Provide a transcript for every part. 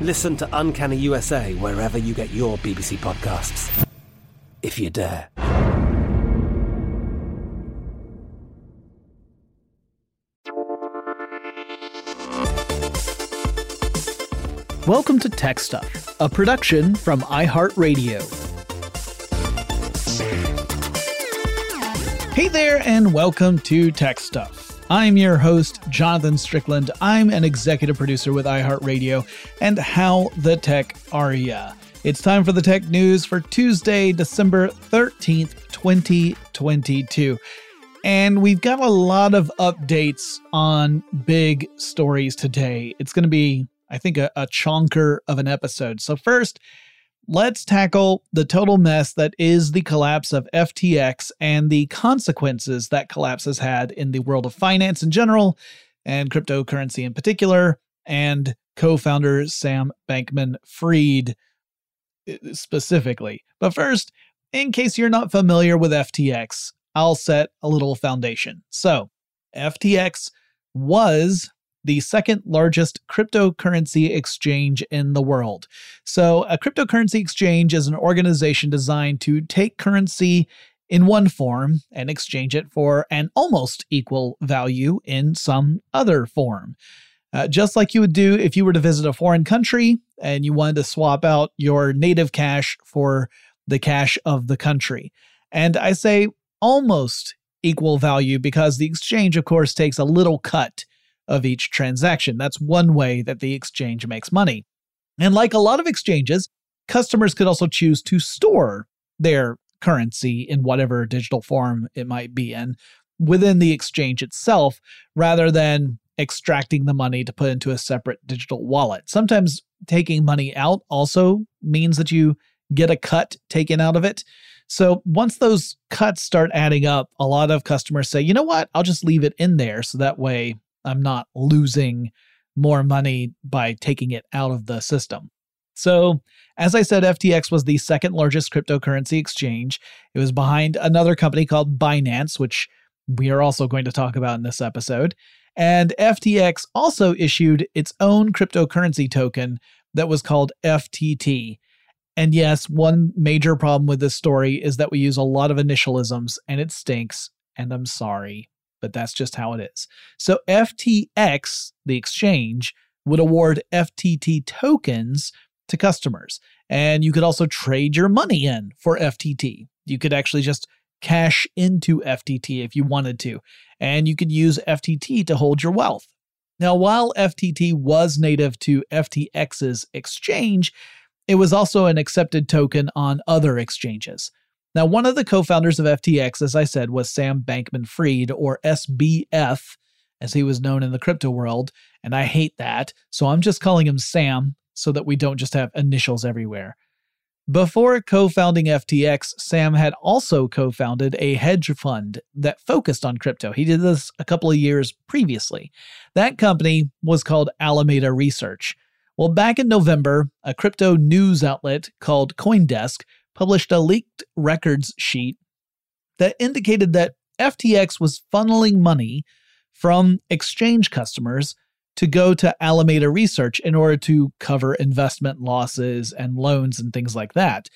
Listen to Uncanny USA wherever you get your BBC podcasts. If you dare. Welcome to Tech Stuff, a production from iHeartRadio. Hey there, and welcome to Tech Stuff. I'm your host, Jonathan Strickland. I'm an executive producer with iHeartRadio, and how the tech are ya? It's time for the tech news for Tuesday, December 13th, 2022. And we've got a lot of updates on big stories today. It's going to be, I think, a, a chonker of an episode. So, first, let's tackle the total mess that is the collapse of FTX and the consequences that collapse has had in the world of finance in general and cryptocurrency in particular, and co founder Sam Bankman Fried uh, specifically. But first, in case you're not familiar with FTX, I'll set a little foundation. So, FTX was the second largest cryptocurrency exchange in the world. So, a cryptocurrency exchange is an organization designed to take currency in one form and exchange it for an almost equal value in some other form. Uh, just like you would do if you were to visit a foreign country and you wanted to swap out your native cash for the cash of the country. And I say almost equal value because the exchange, of course, takes a little cut of each transaction. That's one way that the exchange makes money. And like a lot of exchanges, customers could also choose to store their currency in whatever digital form it might be in within the exchange itself rather than extracting the money to put into a separate digital wallet. Sometimes taking money out also means that you get a cut taken out of it. So once those cuts start adding up, a lot of customers say, you know what, I'll just leave it in there so that way I'm not losing more money by taking it out of the system. So, as I said, FTX was the second largest cryptocurrency exchange. It was behind another company called Binance, which we are also going to talk about in this episode. And FTX also issued its own cryptocurrency token that was called FTT. And yes, one major problem with this story is that we use a lot of initialisms and it stinks. And I'm sorry, but that's just how it is. So FTX, the exchange, would award FTT tokens to customers. And you could also trade your money in for FTT. You could actually just cash into FTT if you wanted to, and you could use FTT to hold your wealth. Now, while FTT was native to FTX's exchange, it was also an accepted token on other exchanges. Now, one of the co founders of FTX, as I said, was Sam Bankman Fried, or SBF, as he was known in the crypto world, and I hate that, so I'm just calling him Sam so that we don't just have initials everywhere. Before co founding FTX, Sam had also co founded a hedge fund that focused on crypto. He did this a couple of years previously. That company was called Alameda Research. Well, back in November, a crypto news outlet called Coindesk published a leaked records sheet that indicated that FTX was funneling money from exchange customers to go to Alameda Research in order to cover investment losses and loans and things like that,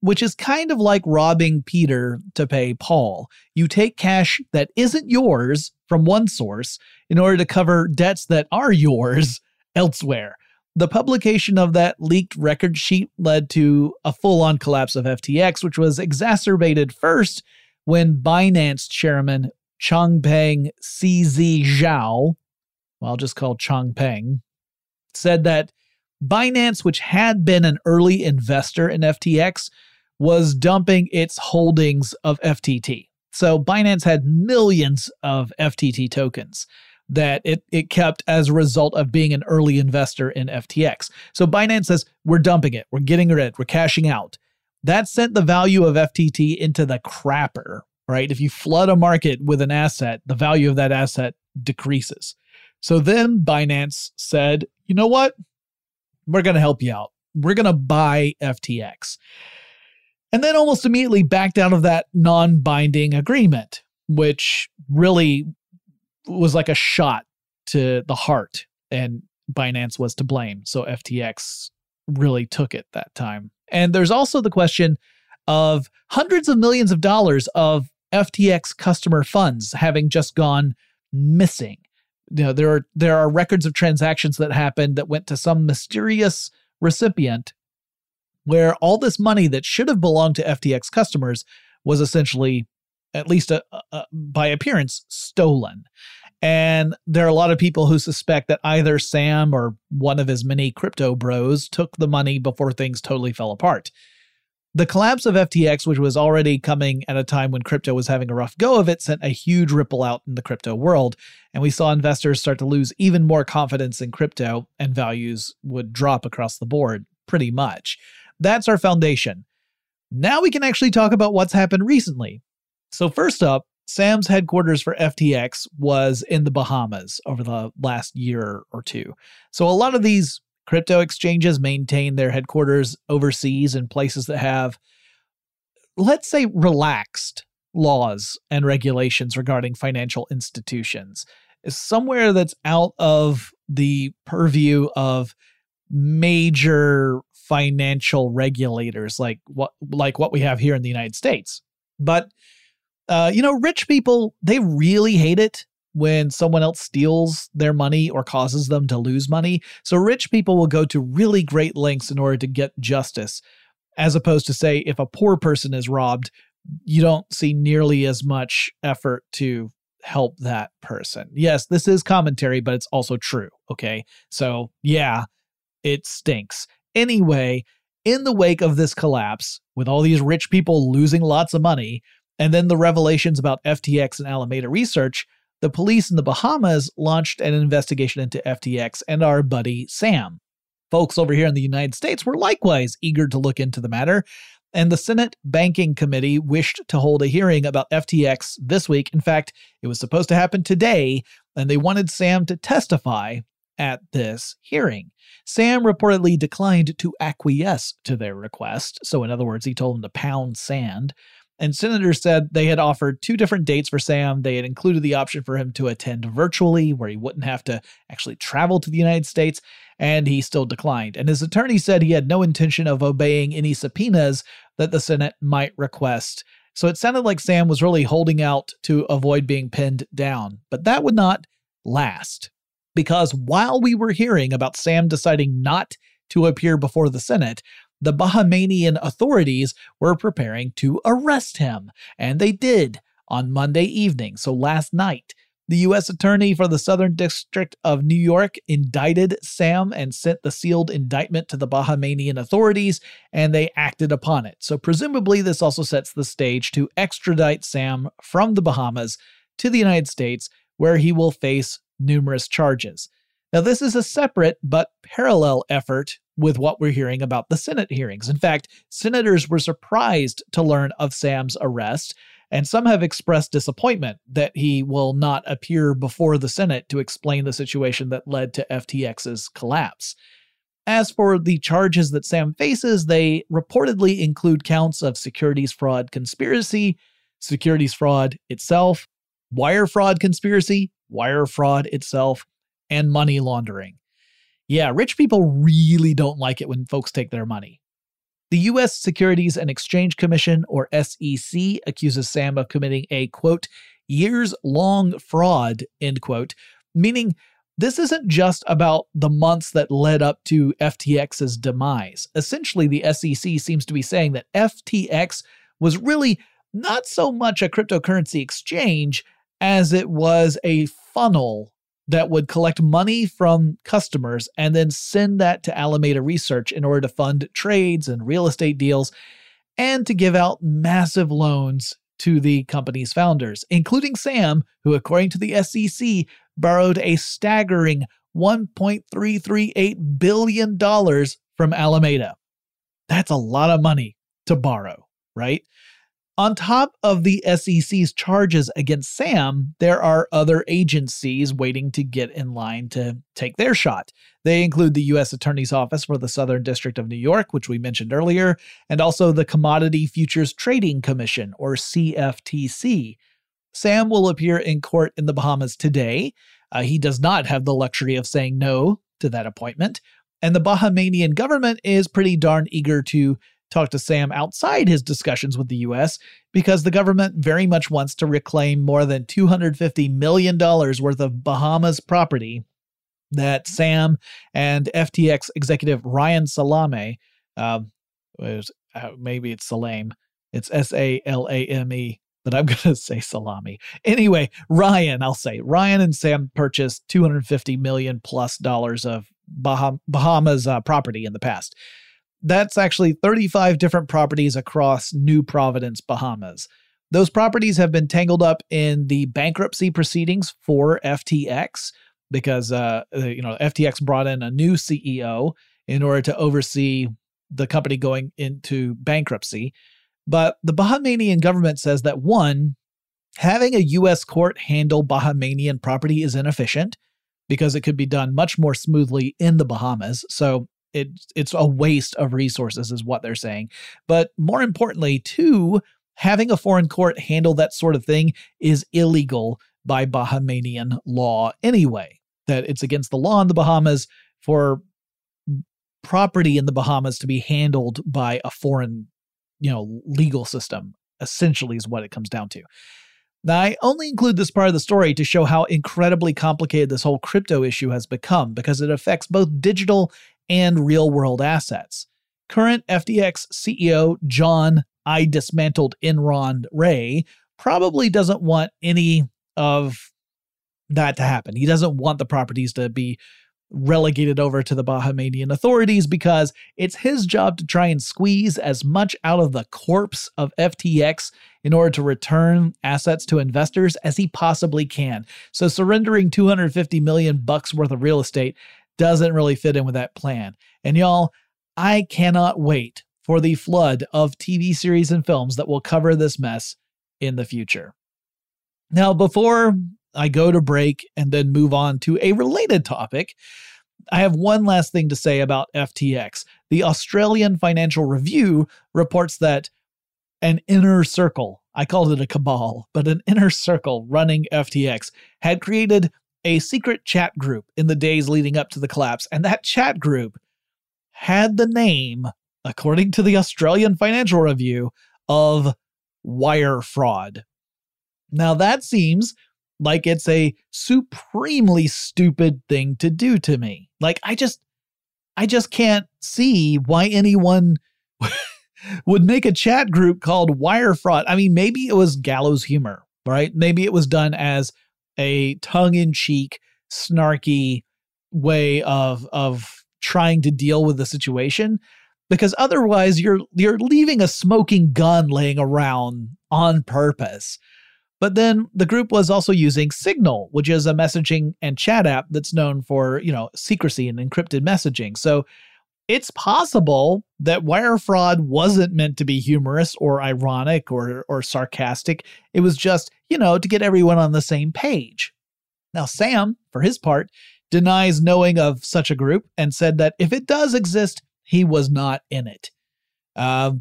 which is kind of like robbing Peter to pay Paul. You take cash that isn't yours from one source in order to cover debts that are yours elsewhere. The publication of that leaked record sheet led to a full on collapse of FTX, which was exacerbated first when Binance chairman Changpeng CZ Zhao well, I'll just call Changpeng, said that Binance, which had been an early investor in FTX, was dumping its holdings of FTT. So Binance had millions of FTT tokens that it, it kept as a result of being an early investor in FTX. So Binance says, we're dumping it, we're getting rid, we're cashing out. That sent the value of FTT into the crapper, right? If you flood a market with an asset, the value of that asset decreases. So then Binance said, you know what? We're going to help you out. We're going to buy FTX. And then almost immediately backed out of that non binding agreement, which really was like a shot to the heart. And Binance was to blame. So FTX really took it that time. And there's also the question of hundreds of millions of dollars of FTX customer funds having just gone missing you know there are there are records of transactions that happened that went to some mysterious recipient where all this money that should have belonged to FTX customers was essentially at least a, a, by appearance stolen and there are a lot of people who suspect that either Sam or one of his many crypto bros took the money before things totally fell apart. The collapse of FTX, which was already coming at a time when crypto was having a rough go of it, sent a huge ripple out in the crypto world. And we saw investors start to lose even more confidence in crypto, and values would drop across the board pretty much. That's our foundation. Now we can actually talk about what's happened recently. So, first up, Sam's headquarters for FTX was in the Bahamas over the last year or two. So, a lot of these Crypto exchanges maintain their headquarters overseas in places that have, let's say, relaxed laws and regulations regarding financial institutions. Somewhere that's out of the purview of major financial regulators like what like what we have here in the United States. But uh, you know, rich people they really hate it when someone else steals their money or causes them to lose money. So rich people will go to really great lengths in order to get justice, as opposed to, say, if a poor person is robbed, you don't see nearly as much effort to help that person. Yes, this is commentary, but it's also true. Okay. So, yeah, it stinks. Anyway, in the wake of this collapse, with all these rich people losing lots of money, and then the revelations about FTX and Alameda Research, the police in the Bahamas launched an investigation into FTX and our buddy Sam. Folks over here in the United States were likewise eager to look into the matter, and the Senate Banking Committee wished to hold a hearing about FTX this week. In fact, it was supposed to happen today, and they wanted Sam to testify at this hearing. Sam reportedly declined to acquiesce to their request. So, in other words, he told them to pound sand. And senators said they had offered two different dates for Sam. They had included the option for him to attend virtually, where he wouldn't have to actually travel to the United States, and he still declined. And his attorney said he had no intention of obeying any subpoenas that the Senate might request. So it sounded like Sam was really holding out to avoid being pinned down. But that would not last. Because while we were hearing about Sam deciding not to appear before the Senate, the Bahamian authorities were preparing to arrest him, and they did on Monday evening, so last night. The U.S. Attorney for the Southern District of New York indicted Sam and sent the sealed indictment to the Bahamian authorities, and they acted upon it. So, presumably, this also sets the stage to extradite Sam from the Bahamas to the United States, where he will face numerous charges. Now, this is a separate but parallel effort with what we're hearing about the Senate hearings. In fact, senators were surprised to learn of Sam's arrest, and some have expressed disappointment that he will not appear before the Senate to explain the situation that led to FTX's collapse. As for the charges that Sam faces, they reportedly include counts of securities fraud conspiracy, securities fraud itself, wire fraud conspiracy, wire fraud itself, and money laundering. Yeah, rich people really don't like it when folks take their money. The U.S. Securities and Exchange Commission, or SEC, accuses Sam of committing a quote, years long fraud, end quote, meaning this isn't just about the months that led up to FTX's demise. Essentially, the SEC seems to be saying that FTX was really not so much a cryptocurrency exchange as it was a funnel that would collect money from customers and then send that to Alameda Research in order to fund trades and real estate deals and to give out massive loans to the company's founders, including Sam, who, according to the SEC, borrowed a staggering $1.338 billion from Alameda. That's a lot of money to borrow, right? On top of the SEC's charges against Sam, there are other agencies waiting to get in line to take their shot. They include the U.S. Attorney's Office for the Southern District of New York, which we mentioned earlier, and also the Commodity Futures Trading Commission, or CFTC. Sam will appear in court in the Bahamas today. Uh, he does not have the luxury of saying no to that appointment. And the Bahamian government is pretty darn eager to talk to Sam outside his discussions with the US because the government very much wants to reclaim more than $250 million worth of Bahamas property that Sam and FTX executive Ryan Salame, um, uh, maybe it's Salame, it's S A L A M E, but I'm going to say salami. Anyway, Ryan, I'll say Ryan and Sam purchased 250 million plus dollars of Baham- Bahamas uh, property in the past. That's actually 35 different properties across New Providence, Bahamas. Those properties have been tangled up in the bankruptcy proceedings for FTX because uh, uh you know FTX brought in a new CEO in order to oversee the company going into bankruptcy. But the Bahamian government says that one, having a U.S. court handle Bahamian property is inefficient because it could be done much more smoothly in the Bahamas. So it it's a waste of resources is what they're saying. But more importantly too having a foreign court handle that sort of thing is illegal by Bahamian law anyway that it's against the law in the Bahamas for property in the Bahamas to be handled by a foreign you know legal system essentially is what it comes down to. Now, I only include this part of the story to show how incredibly complicated this whole crypto issue has become because it affects both digital and real world assets. Current FTX CEO John I dismantled Enron Ray probably doesn't want any of that to happen. He doesn't want the properties to be relegated over to the Bahamian authorities because it's his job to try and squeeze as much out of the corpse of FTX in order to return assets to investors as he possibly can. So surrendering 250 million bucks worth of real estate doesn't really fit in with that plan. And y'all, I cannot wait for the flood of TV series and films that will cover this mess in the future. Now, before I go to break and then move on to a related topic, I have one last thing to say about FTX. The Australian Financial Review reports that an inner circle. I called it a cabal, but an inner circle running FTX had created a secret chat group in the days leading up to the collapse. And that chat group had the name, according to the Australian Financial Review, of wire fraud. Now, that seems like it's a supremely stupid thing to do to me. Like, I just, I just can't see why anyone would make a chat group called Wire Fraud. I mean, maybe it was gallows humor, right? Maybe it was done as a tongue in cheek, snarky way of, of trying to deal with the situation because otherwise you're you're leaving a smoking gun laying around on purpose. But then the group was also using Signal, which is a messaging and chat app that's known for, you know, secrecy and encrypted messaging. So it's possible that wire fraud wasn't meant to be humorous or ironic or or sarcastic. It was just, you know, to get everyone on the same page. Now Sam, for his part, denies knowing of such a group and said that if it does exist, he was not in it. Uh,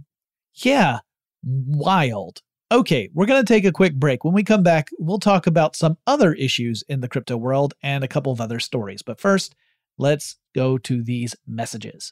yeah, wild. Okay, we're going to take a quick break. When we come back, we'll talk about some other issues in the crypto world and a couple of other stories. But first, let's go to these messages.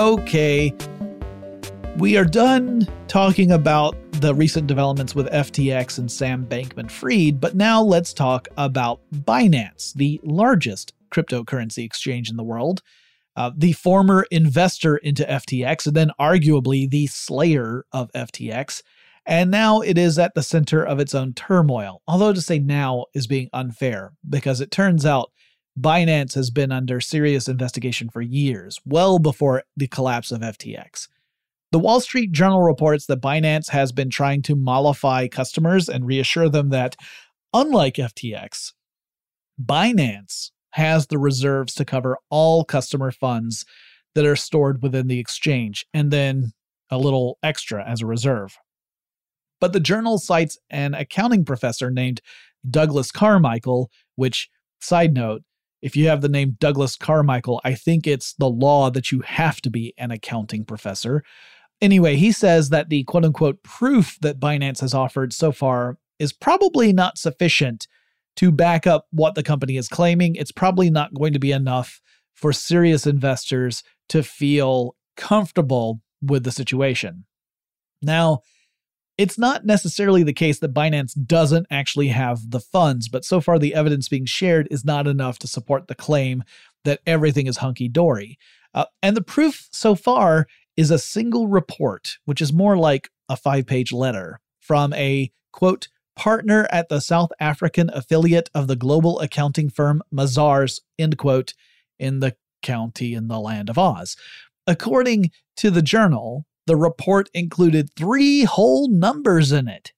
Okay. We are done talking about the recent developments with FTX and Sam Bankman Fried, but now let's talk about Binance, the largest cryptocurrency exchange in the world. Uh, the former investor into FTX, and then arguably the slayer of FTX. And now it is at the center of its own turmoil. Although to say now is being unfair, because it turns out Binance has been under serious investigation for years, well before the collapse of FTX. The Wall Street Journal reports that Binance has been trying to mollify customers and reassure them that, unlike FTX, Binance has the reserves to cover all customer funds that are stored within the exchange, and then a little extra as a reserve. But the journal cites an accounting professor named Douglas Carmichael, which, side note, if you have the name Douglas Carmichael, I think it's the law that you have to be an accounting professor. Anyway, he says that the quote unquote proof that Binance has offered so far is probably not sufficient to back up what the company is claiming. It's probably not going to be enough for serious investors to feel comfortable with the situation. Now, it's not necessarily the case that Binance doesn't actually have the funds, but so far the evidence being shared is not enough to support the claim that everything is hunky dory. Uh, and the proof so far is a single report, which is more like a five page letter from a quote, partner at the South African affiliate of the global accounting firm Mazars, end quote, in the county in the land of Oz. According to the journal, the report included three whole numbers in it,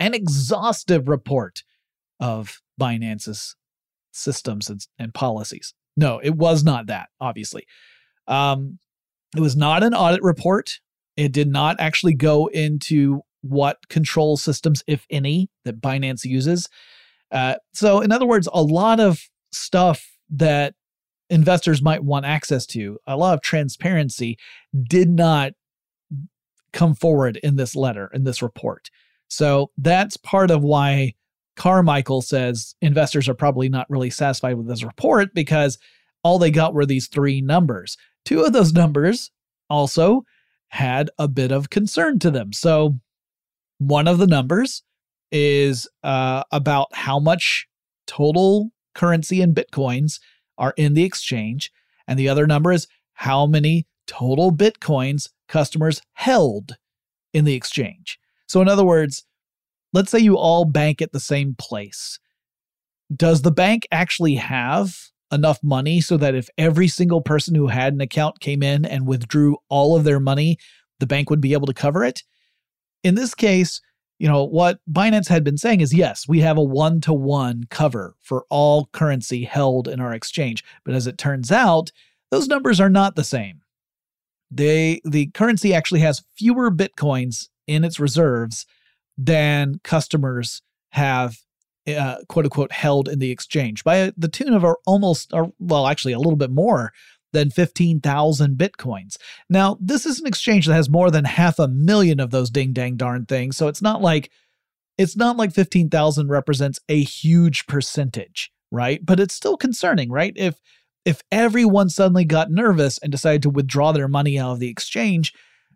an exhaustive report of Binance's systems and, and policies. No, it was not that, obviously. Um, it was not an audit report. It did not actually go into what control systems, if any, that Binance uses. Uh, so, in other words, a lot of stuff that investors might want access to, a lot of transparency, did not come forward in this letter, in this report. So, that's part of why Carmichael says investors are probably not really satisfied with this report because all they got were these three numbers. Two of those numbers also had a bit of concern to them. So, one of the numbers is uh, about how much total currency and bitcoins are in the exchange, and the other number is how many total bitcoins customers held in the exchange. So, in other words, let's say you all bank at the same place. Does the bank actually have enough money so that if every single person who had an account came in and withdrew all of their money, the bank would be able to cover it. In this case, you know, what Binance had been saying is yes, we have a one to one cover for all currency held in our exchange. But as it turns out, those numbers are not the same. They, the currency actually has fewer bitcoins in its reserves than customers have uh, quote unquote held in the exchange by the tune of almost, or, well, actually a little bit more than 15,000 bitcoins. Now, this is an exchange that has more than half a million of those ding dang darn things. So it's not like it's not like 15,000 represents a huge percentage, right? But it's still concerning, right? If if everyone suddenly got nervous and decided to withdraw their money out of the exchange,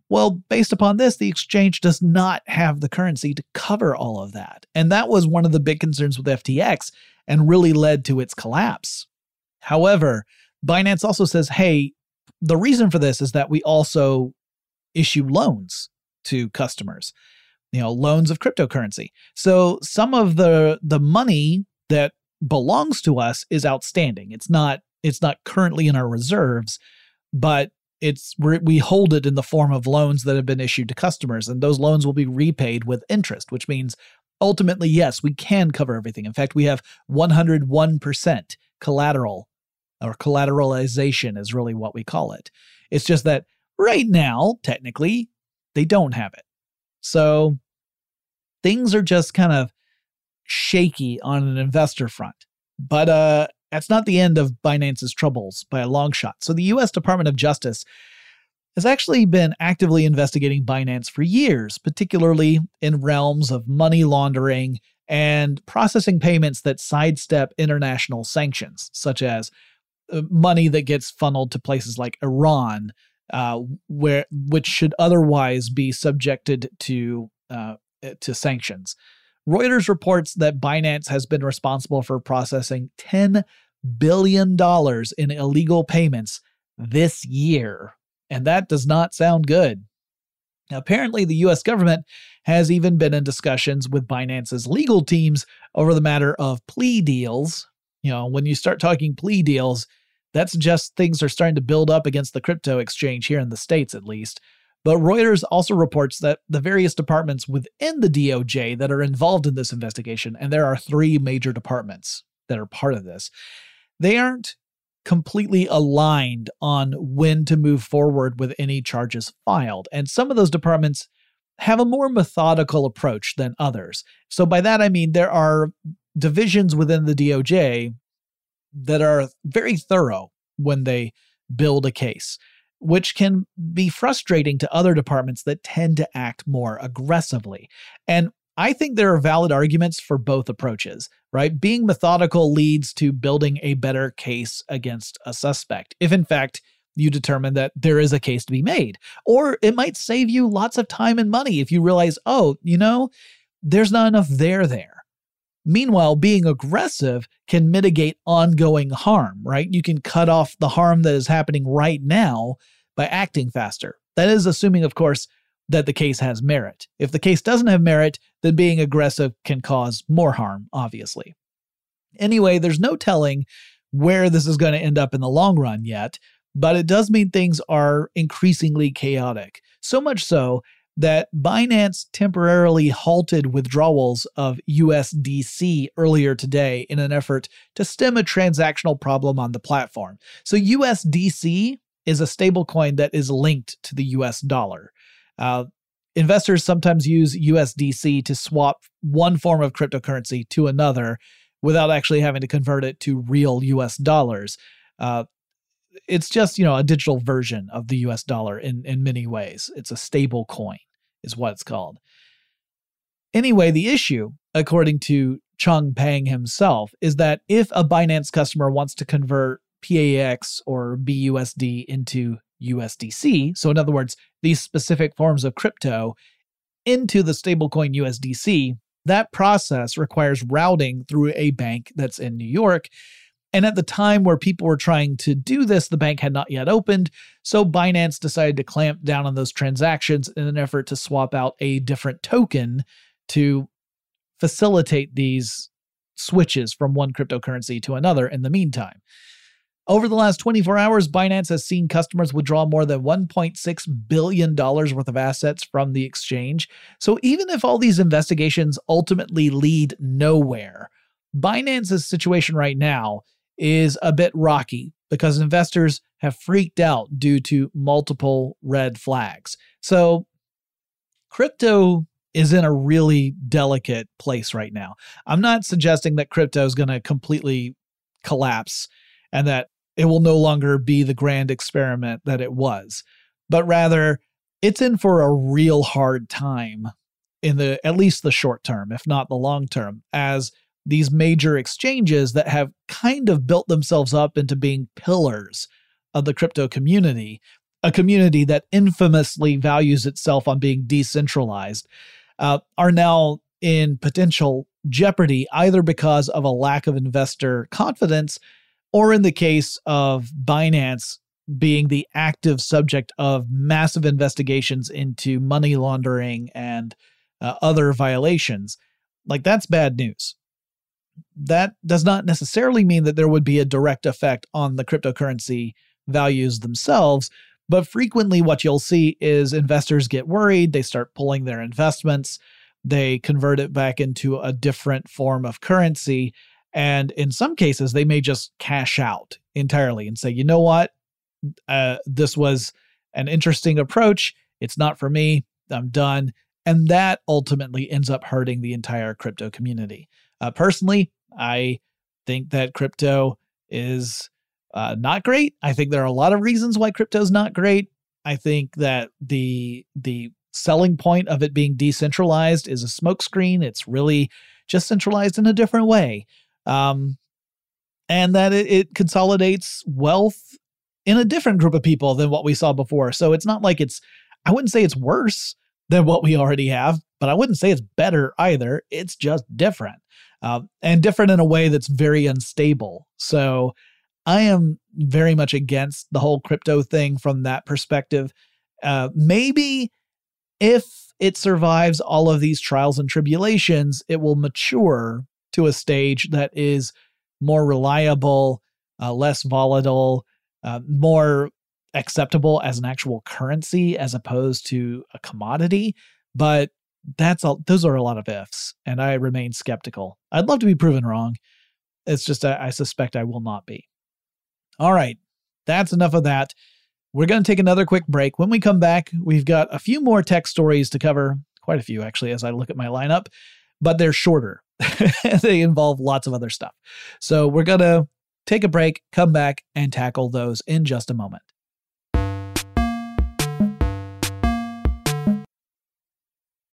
well, based upon this, the exchange does not have the currency to cover all of that. And that was one of the big concerns with FTX and really led to its collapse. However, Binance also says, hey, the reason for this is that we also issue loans to customers, you know, loans of cryptocurrency. So some of the the money that belongs to us is outstanding. It's not it's not currently in our reserves, but it's we hold it in the form of loans that have been issued to customers and those loans will be repaid with interest which means ultimately yes we can cover everything. In fact we have 101% collateral or collateralization is really what we call it. It's just that right now technically they don't have it. So things are just kind of shaky on an investor front. But uh that's not the end of Binance's troubles by a long shot. So, the US Department of Justice has actually been actively investigating Binance for years, particularly in realms of money laundering and processing payments that sidestep international sanctions, such as uh, money that gets funneled to places like Iran, uh, where which should otherwise be subjected to uh, to sanctions. Reuters reports that Binance has been responsible for processing $10 billion in illegal payments this year. And that does not sound good. Apparently, the US government has even been in discussions with Binance's legal teams over the matter of plea deals. You know, when you start talking plea deals, that's just things are starting to build up against the crypto exchange here in the States, at least. But Reuters also reports that the various departments within the DOJ that are involved in this investigation, and there are three major departments that are part of this, they aren't completely aligned on when to move forward with any charges filed. And some of those departments have a more methodical approach than others. So by that I mean there are divisions within the DOJ that are very thorough when they build a case which can be frustrating to other departments that tend to act more aggressively. And I think there are valid arguments for both approaches, right? Being methodical leads to building a better case against a suspect, if in fact you determine that there is a case to be made. Or it might save you lots of time and money if you realize, oh, you know, there's not enough there there. Meanwhile, being aggressive can mitigate ongoing harm, right? You can cut off the harm that is happening right now by acting faster. That is assuming, of course, that the case has merit. If the case doesn't have merit, then being aggressive can cause more harm, obviously. Anyway, there's no telling where this is going to end up in the long run yet, but it does mean things are increasingly chaotic. So much so that Binance temporarily halted withdrawals of USDC earlier today in an effort to stem a transactional problem on the platform. So, USDC is a stablecoin that is linked to the US dollar. Uh, investors sometimes use USDC to swap one form of cryptocurrency to another without actually having to convert it to real US dollars. Uh, it's just you know a digital version of the US dollar in in many ways. It's a stable coin is what it's called. Anyway, the issue, according to Changpeng himself, is that if a Binance customer wants to convert PAX or BUSD into USDC, so in other words, these specific forms of crypto into the stablecoin USDC, that process requires routing through a bank that's in New York and at the time where people were trying to do this, the bank had not yet opened. So Binance decided to clamp down on those transactions in an effort to swap out a different token to facilitate these switches from one cryptocurrency to another in the meantime. Over the last 24 hours, Binance has seen customers withdraw more than $1.6 billion worth of assets from the exchange. So even if all these investigations ultimately lead nowhere, Binance's situation right now is a bit rocky because investors have freaked out due to multiple red flags. So, crypto is in a really delicate place right now. I'm not suggesting that crypto is going to completely collapse and that it will no longer be the grand experiment that it was, but rather it's in for a real hard time in the at least the short term, if not the long term, as these major exchanges that have kind of built themselves up into being pillars of the crypto community, a community that infamously values itself on being decentralized, uh, are now in potential jeopardy either because of a lack of investor confidence or in the case of Binance being the active subject of massive investigations into money laundering and uh, other violations. Like, that's bad news that does not necessarily mean that there would be a direct effect on the cryptocurrency values themselves. But frequently, what you'll see is investors get worried, they start pulling their investments, they convert it back into a different form of currency. And in some cases, they may just cash out entirely and say, you know what? Uh, this was an interesting approach. It's not for me. I'm done. And that ultimately ends up hurting the entire crypto community. Uh, personally, I think that crypto is uh, not great. I think there are a lot of reasons why crypto is not great. I think that the the selling point of it being decentralized is a smokescreen. It's really just centralized in a different way, um, and that it, it consolidates wealth in a different group of people than what we saw before. So it's not like it's, I wouldn't say it's worse than what we already have, but I wouldn't say it's better either. It's just different uh, and different in a way that's very unstable. So I am very much against the whole crypto thing from that perspective. Uh, maybe if it survives all of these trials and tribulations, it will mature to a stage that is more reliable, uh, less volatile, uh, more acceptable as an actual currency as opposed to a commodity. But that's all, those are a lot of ifs, and I remain skeptical. I'd love to be proven wrong. It's just, I, I suspect I will not be. All right, that's enough of that. We're going to take another quick break. When we come back, we've got a few more tech stories to cover, quite a few actually, as I look at my lineup, but they're shorter. they involve lots of other stuff. So we're going to take a break, come back, and tackle those in just a moment.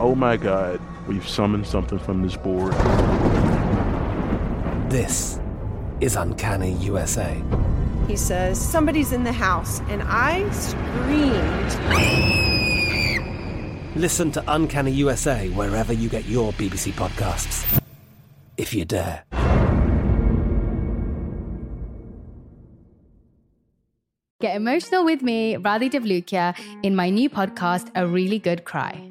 oh my God, we've summoned something from this board. This is Uncanny USA. He says, Somebody's in the house, and I screamed. Listen to Uncanny USA wherever you get your BBC podcasts, if you dare. Get emotional with me, Radhi Devlukia, in my new podcast, A Really Good Cry.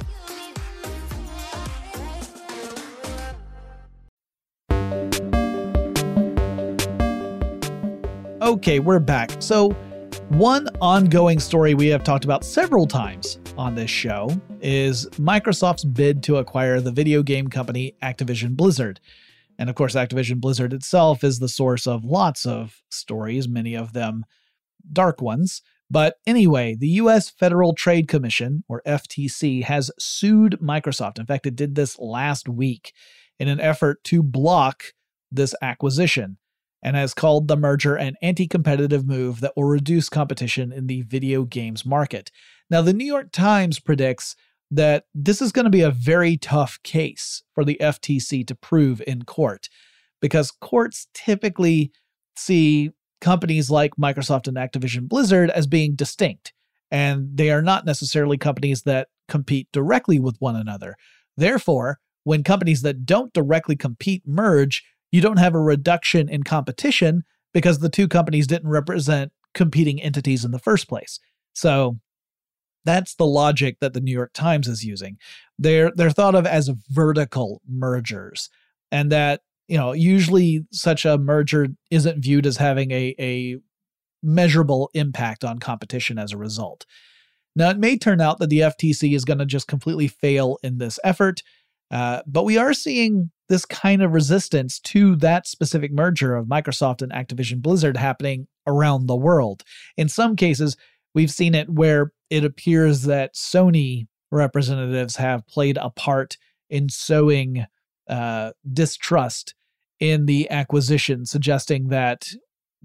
Okay, we're back. So, one ongoing story we have talked about several times on this show is Microsoft's bid to acquire the video game company Activision Blizzard. And of course, Activision Blizzard itself is the source of lots of stories, many of them dark ones. But anyway, the US Federal Trade Commission, or FTC, has sued Microsoft. In fact, it did this last week in an effort to block this acquisition and has called the merger an anti competitive move that will reduce competition in the video games market. Now, the New York Times predicts that this is going to be a very tough case for the FTC to prove in court because courts typically see companies like Microsoft and Activision Blizzard as being distinct, and they are not necessarily companies that compete directly with one another. Therefore, when companies that don't directly compete merge, you don't have a reduction in competition because the two companies didn't represent competing entities in the first place. So that's the logic that the New York Times is using. They're they're thought of as vertical mergers, and that you know usually such a merger isn't viewed as having a a measurable impact on competition as a result. Now, it may turn out that the FTC is going to just completely fail in this effort, uh, but we are seeing this kind of resistance to that specific merger of Microsoft and Activision Blizzard happening around the world. In some cases, we've seen it where it appears that Sony representatives have played a part in sowing uh, distrust in the acquisition, suggesting that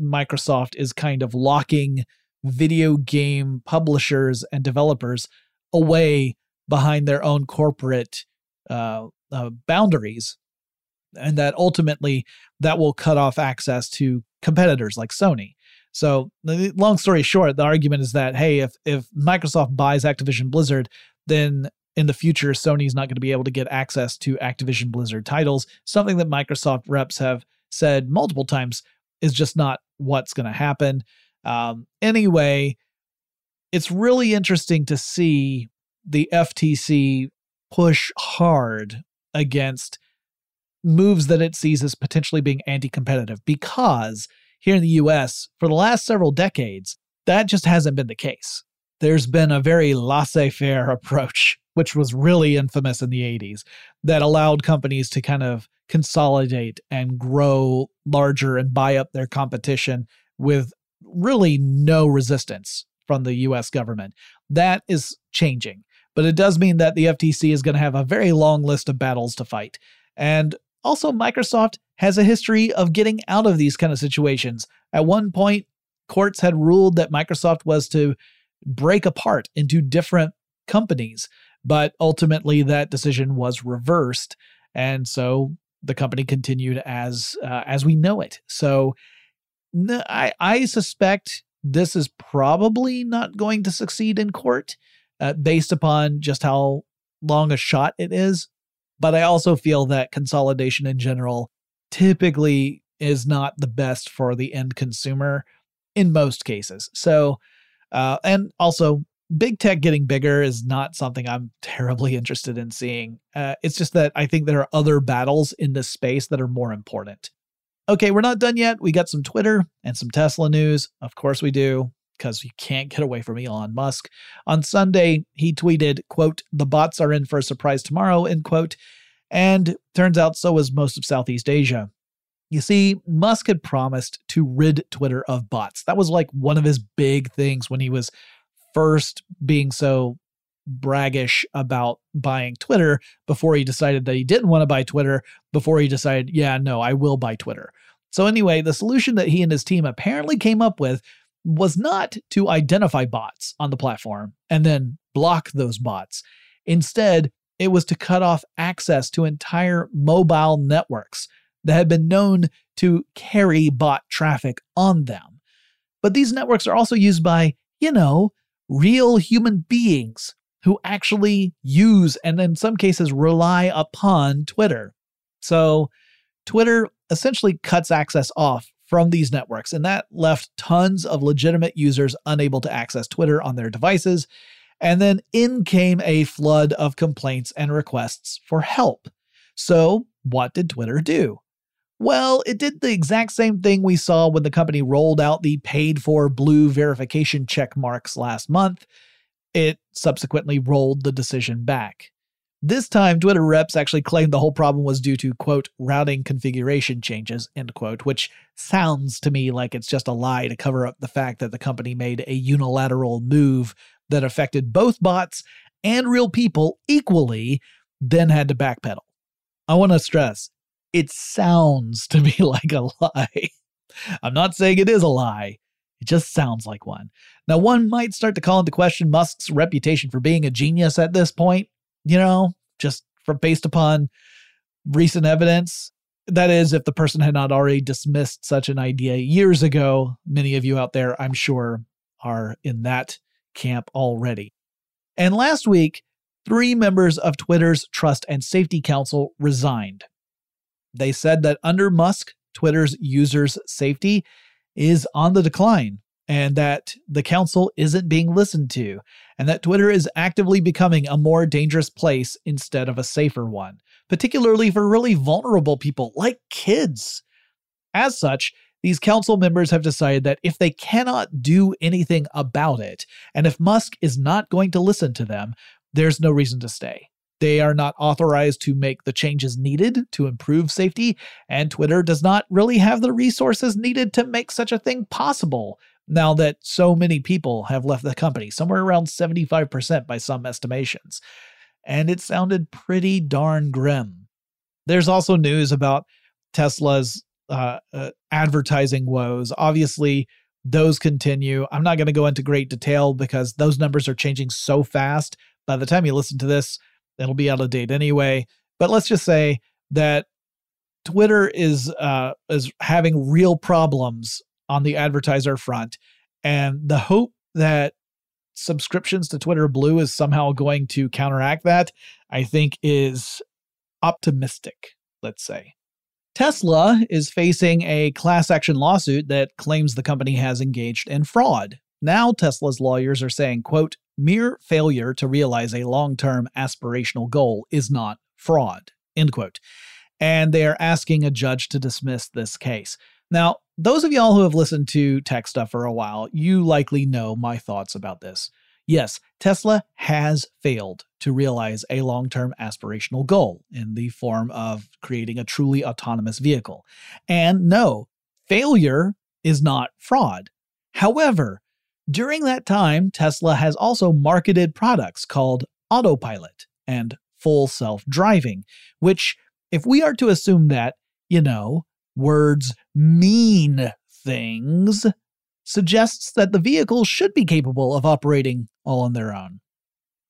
Microsoft is kind of locking video game publishers and developers away behind their own corporate uh, uh, boundaries and that ultimately that will cut off access to competitors like Sony. So, long story short, the argument is that hey, if if Microsoft buys Activision Blizzard, then in the future Sony's not going to be able to get access to Activision Blizzard titles. Something that Microsoft reps have said multiple times is just not what's going to happen. Um, anyway, it's really interesting to see the FTC push hard against moves that it sees as potentially being anti competitive because here in the US, for the last several decades, that just hasn't been the case. There's been a very laissez faire approach, which was really infamous in the 80s, that allowed companies to kind of consolidate and grow larger and buy up their competition with really no resistance from the US government. That is changing, but it does mean that the FTC is going to have a very long list of battles to fight. And also, Microsoft has a history of getting out of these kind of situations. At one point, courts had ruled that Microsoft was to break apart into different companies, but ultimately that decision was reversed, and so the company continued as uh, as we know it. So, I I suspect this is probably not going to succeed in court, uh, based upon just how long a shot it is. But I also feel that consolidation in general typically is not the best for the end consumer in most cases. So, uh, and also, big tech getting bigger is not something I'm terribly interested in seeing. Uh, it's just that I think there are other battles in this space that are more important. Okay, we're not done yet. We got some Twitter and some Tesla news. Of course, we do because you can't get away from Elon Musk. On Sunday, he tweeted, quote, the bots are in for a surprise tomorrow, end quote. And turns out so was most of Southeast Asia. You see, Musk had promised to rid Twitter of bots. That was like one of his big things when he was first being so braggish about buying Twitter before he decided that he didn't want to buy Twitter, before he decided, yeah, no, I will buy Twitter. So, anyway, the solution that he and his team apparently came up with was not to identify bots on the platform and then block those bots. Instead, it was to cut off access to entire mobile networks that had been known to carry bot traffic on them. But these networks are also used by, you know, real human beings who actually use and in some cases rely upon Twitter. So, Twitter essentially cuts access off from these networks, and that left tons of legitimate users unable to access Twitter on their devices. And then in came a flood of complaints and requests for help. So, what did Twitter do? Well, it did the exact same thing we saw when the company rolled out the paid for blue verification check marks last month. It subsequently rolled the decision back. This time, Twitter reps actually claimed the whole problem was due to, quote, routing configuration changes, end quote, which sounds to me like it's just a lie to cover up the fact that the company made a unilateral move that affected both bots and real people equally, then had to backpedal. I want to stress it sounds to me like a lie. I'm not saying it is a lie. It just sounds like one. Now, one might start to call into question Musk's reputation for being a genius at this point, you know, just based upon recent evidence. That is, if the person had not already dismissed such an idea years ago. Many of you out there, I'm sure, are in that camp already. And last week, three members of Twitter's Trust and Safety Council resigned. They said that under Musk, Twitter's users' safety is on the decline and that the council isn't being listened to, and that Twitter is actively becoming a more dangerous place instead of a safer one, particularly for really vulnerable people like kids. As such, these council members have decided that if they cannot do anything about it, and if Musk is not going to listen to them, there's no reason to stay. They are not authorized to make the changes needed to improve safety, and Twitter does not really have the resources needed to make such a thing possible now that so many people have left the company, somewhere around 75% by some estimations. And it sounded pretty darn grim. There's also news about Tesla's uh, uh, advertising woes. Obviously, those continue. I'm not going to go into great detail because those numbers are changing so fast. By the time you listen to this, it'll be out of date anyway. But let's just say that Twitter is uh, is having real problems on the advertiser front, and the hope that subscriptions to Twitter Blue is somehow going to counteract that, I think, is optimistic. Let's say. Tesla is facing a class action lawsuit that claims the company has engaged in fraud. Now Tesla's lawyers are saying, quote, mere failure to realize a long-term aspirational goal is not fraud, end quote. And they are asking a judge to dismiss this case. Now, those of y'all who have listened to tech stuff for a while, you likely know my thoughts about this. Yes, Tesla has failed to realize a long term aspirational goal in the form of creating a truly autonomous vehicle. And no, failure is not fraud. However, during that time, Tesla has also marketed products called autopilot and full self driving, which, if we are to assume that, you know, words mean things, suggests that the vehicle should be capable of operating all on their own.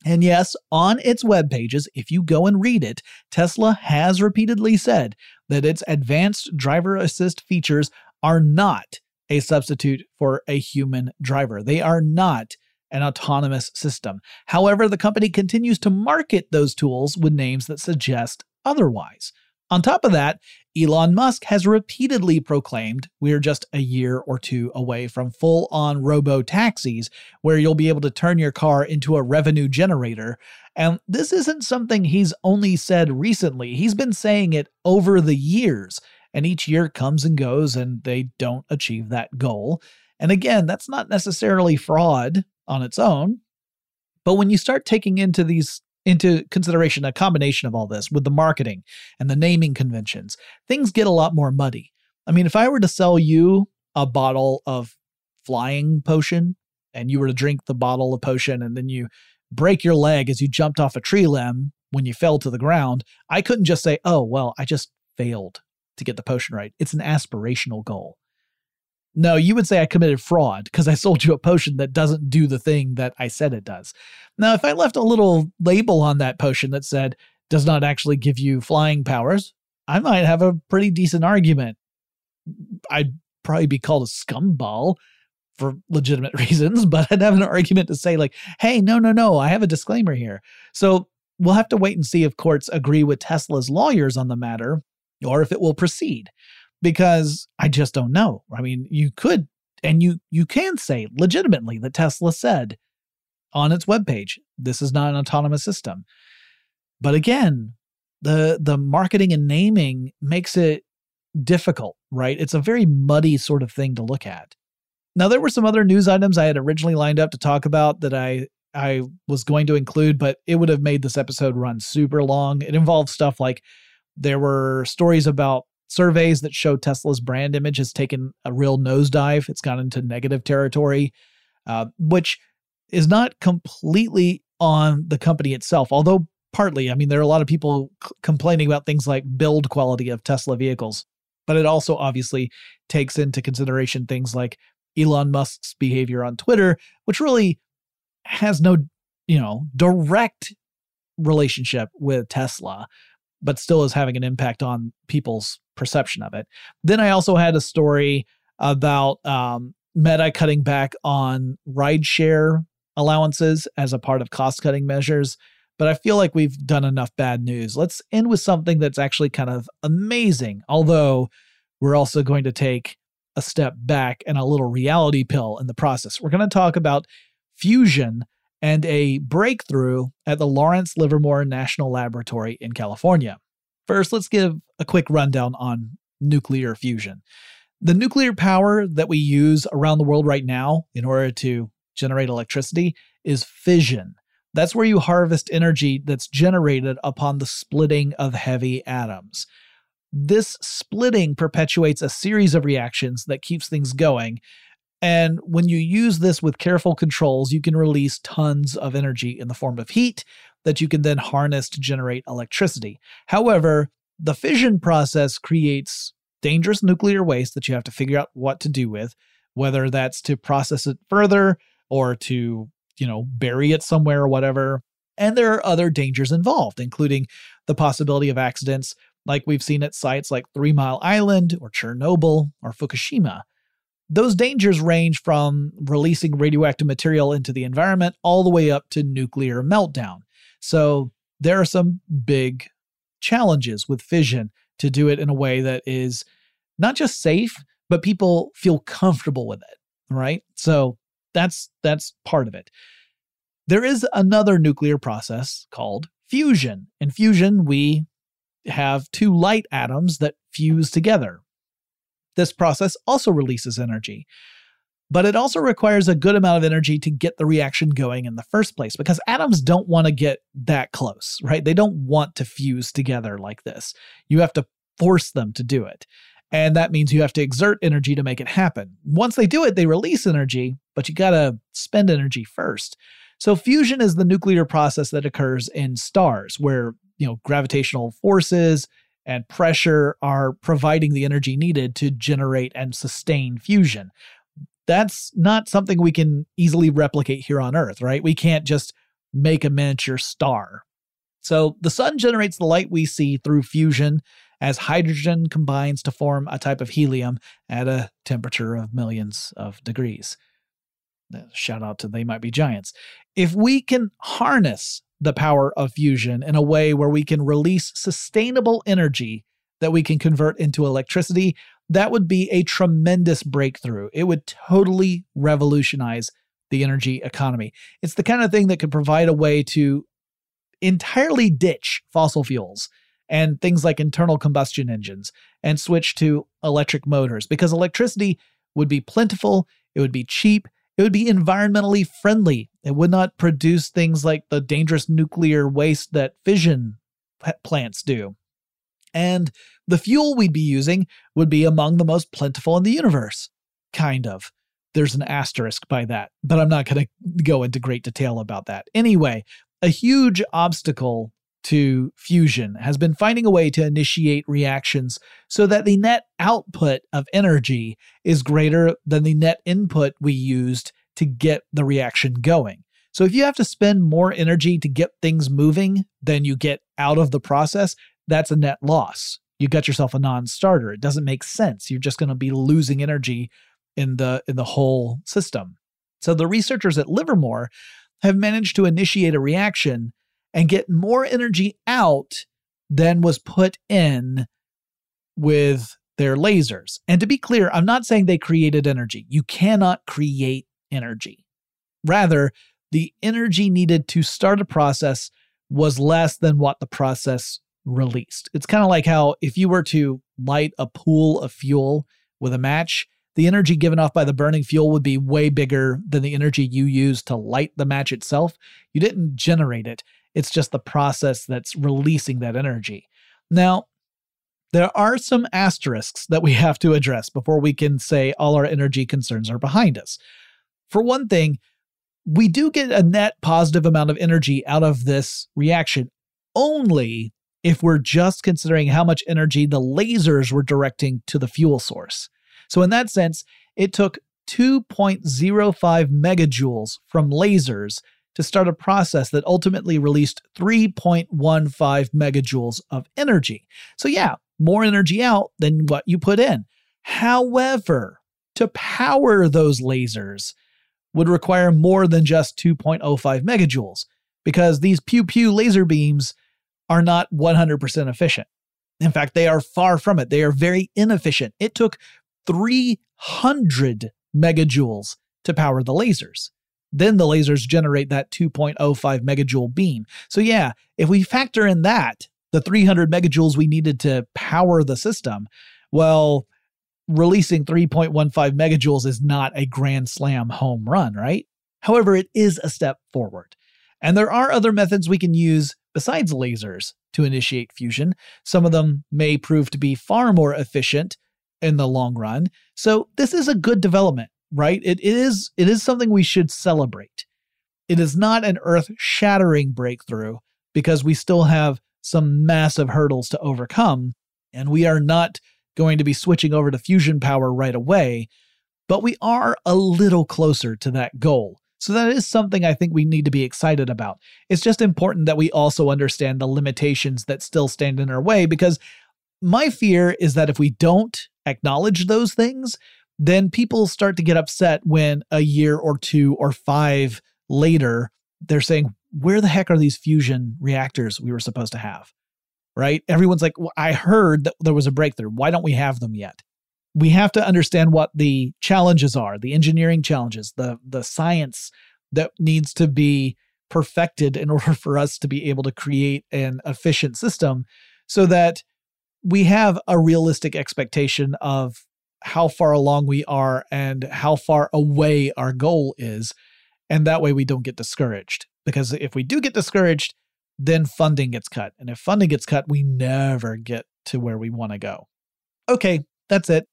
And yes, on its web pages, if you go and read it, Tesla has repeatedly said that its advanced driver assist features are not a substitute for a human driver. They are not an autonomous system. However, the company continues to market those tools with names that suggest otherwise. On top of that, Elon Musk has repeatedly proclaimed we're just a year or two away from full on robo taxis, where you'll be able to turn your car into a revenue generator. And this isn't something he's only said recently, he's been saying it over the years. And each year comes and goes, and they don't achieve that goal. And again, that's not necessarily fraud on its own. But when you start taking into these into consideration a combination of all this with the marketing and the naming conventions, things get a lot more muddy. I mean, if I were to sell you a bottle of flying potion and you were to drink the bottle of potion and then you break your leg as you jumped off a tree limb when you fell to the ground, I couldn't just say, oh, well, I just failed to get the potion right. It's an aspirational goal. No, you would say I committed fraud because I sold you a potion that doesn't do the thing that I said it does. Now, if I left a little label on that potion that said, does not actually give you flying powers, I might have a pretty decent argument. I'd probably be called a scumball for legitimate reasons, but I'd have an argument to say, like, hey, no, no, no, I have a disclaimer here. So we'll have to wait and see if courts agree with Tesla's lawyers on the matter or if it will proceed because I just don't know. I mean, you could and you you can say legitimately that Tesla said on its webpage, this is not an autonomous system. But again, the the marketing and naming makes it difficult, right? It's a very muddy sort of thing to look at. Now there were some other news items I had originally lined up to talk about that I I was going to include, but it would have made this episode run super long. It involves stuff like there were stories about surveys that show Tesla's brand image has taken a real nosedive. It's gone into negative territory, uh, which is not completely on the company itself, although partly. I mean, there are a lot of people c- complaining about things like build quality of Tesla vehicles, but it also obviously takes into consideration things like Elon Musk's behavior on Twitter, which really has no, you know, direct relationship with Tesla, but still is having an impact on people's perception of it. Then I also had a story about um, Meta cutting back on rideshare allowances as a part of cost cutting measures. But I feel like we've done enough bad news. Let's end with something that's actually kind of amazing, although we're also going to take a step back and a little reality pill in the process. We're going to talk about fusion and a breakthrough at the Lawrence Livermore National Laboratory in California. First, let's give a quick rundown on nuclear fusion. The nuclear power that we use around the world right now in order to generate electricity is fission. That's where you harvest energy that's generated upon the splitting of heavy atoms. This splitting perpetuates a series of reactions that keeps things going. And when you use this with careful controls, you can release tons of energy in the form of heat that you can then harness to generate electricity. However, the fission process creates dangerous nuclear waste that you have to figure out what to do with, whether that's to process it further or to, you know, bury it somewhere or whatever. And there are other dangers involved, including the possibility of accidents like we've seen at sites like Three Mile Island or Chernobyl or Fukushima. Those dangers range from releasing radioactive material into the environment all the way up to nuclear meltdown. So there are some big challenges with fission to do it in a way that is not just safe, but people feel comfortable with it, right? So that's that's part of it. There is another nuclear process called fusion. In fusion, we have two light atoms that fuse together. This process also releases energy, but it also requires a good amount of energy to get the reaction going in the first place because atoms don't want to get that close, right? They don't want to fuse together like this. You have to force them to do it. And that means you have to exert energy to make it happen. Once they do it, they release energy, but you got to spend energy first. So fusion is the nuclear process that occurs in stars where, you know, gravitational forces and pressure are providing the energy needed to generate and sustain fusion. That's not something we can easily replicate here on Earth, right? We can't just make a miniature star. So the sun generates the light we see through fusion as hydrogen combines to form a type of helium at a temperature of millions of degrees. Shout out to They Might Be Giants. If we can harness the power of fusion in a way where we can release sustainable energy that we can convert into electricity, that would be a tremendous breakthrough. It would totally revolutionize the energy economy. It's the kind of thing that could provide a way to entirely ditch fossil fuels and things like internal combustion engines and switch to electric motors because electricity would be plentiful, it would be cheap, it would be environmentally friendly. It would not produce things like the dangerous nuclear waste that fission plants do. And the fuel we'd be using would be among the most plentiful in the universe. Kind of. There's an asterisk by that, but I'm not going to go into great detail about that. Anyway, a huge obstacle to fusion has been finding a way to initiate reactions so that the net output of energy is greater than the net input we used to get the reaction going. So if you have to spend more energy to get things moving than you get out of the process, that's a net loss. You got yourself a non-starter. It doesn't make sense. You're just going to be losing energy in the in the whole system. So the researchers at Livermore have managed to initiate a reaction and get more energy out than was put in with their lasers. And to be clear, I'm not saying they created energy. You cannot create energy. Rather, the energy needed to start a process was less than what the process released. It's kind of like how if you were to light a pool of fuel with a match, the energy given off by the burning fuel would be way bigger than the energy you used to light the match itself. You didn't generate it. It's just the process that's releasing that energy. Now, there are some asterisks that we have to address before we can say all our energy concerns are behind us. For one thing, we do get a net positive amount of energy out of this reaction only if we're just considering how much energy the lasers were directing to the fuel source. So, in that sense, it took 2.05 megajoules from lasers to start a process that ultimately released 3.15 megajoules of energy. So, yeah, more energy out than what you put in. However, to power those lasers would require more than just 2.05 megajoules because these pew pew laser beams are not 100% efficient. In fact, they are far from it. They are very inefficient. It took 300 megajoules to power the lasers. Then the lasers generate that 2.05 megajoule beam. So, yeah, if we factor in that, the 300 megajoules we needed to power the system, well, releasing 3.15 megajoules is not a grand slam home run, right? However, it is a step forward. And there are other methods we can use besides lasers to initiate fusion. Some of them may prove to be far more efficient in the long run. So this is a good development, right? It is it is something we should celebrate. It is not an earth-shattering breakthrough because we still have some massive hurdles to overcome and we are not going to be switching over to fusion power right away, but we are a little closer to that goal. So that is something I think we need to be excited about. It's just important that we also understand the limitations that still stand in our way because my fear is that if we don't acknowledge those things, then people start to get upset when a year or two or five later they're saying, Where the heck are these fusion reactors we were supposed to have? Right? Everyone's like, well, I heard that there was a breakthrough. Why don't we have them yet? we have to understand what the challenges are, the engineering challenges, the the science that needs to be perfected in order for us to be able to create an efficient system so that we have a realistic expectation of how far along we are and how far away our goal is and that way we don't get discouraged because if we do get discouraged then funding gets cut and if funding gets cut we never get to where we want to go okay that's it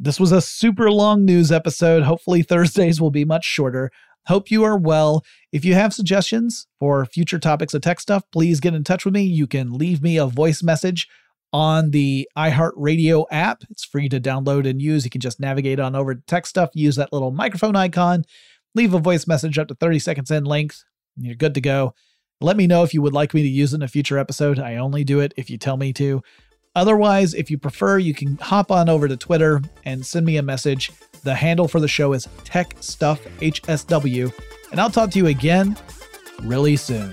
this was a super long news episode. Hopefully, Thursdays will be much shorter. Hope you are well. If you have suggestions for future topics of tech stuff, please get in touch with me. You can leave me a voice message on the iHeartRadio app. It's free to download and use. You can just navigate on over to tech stuff, use that little microphone icon, leave a voice message up to 30 seconds in length, and you're good to go. Let me know if you would like me to use it in a future episode. I only do it if you tell me to. Otherwise, if you prefer, you can hop on over to Twitter and send me a message. The handle for the show is TechStuffHSW, and I'll talk to you again really soon.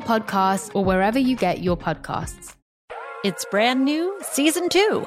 Podcasts, or wherever you get your podcasts. It's brand new, season two.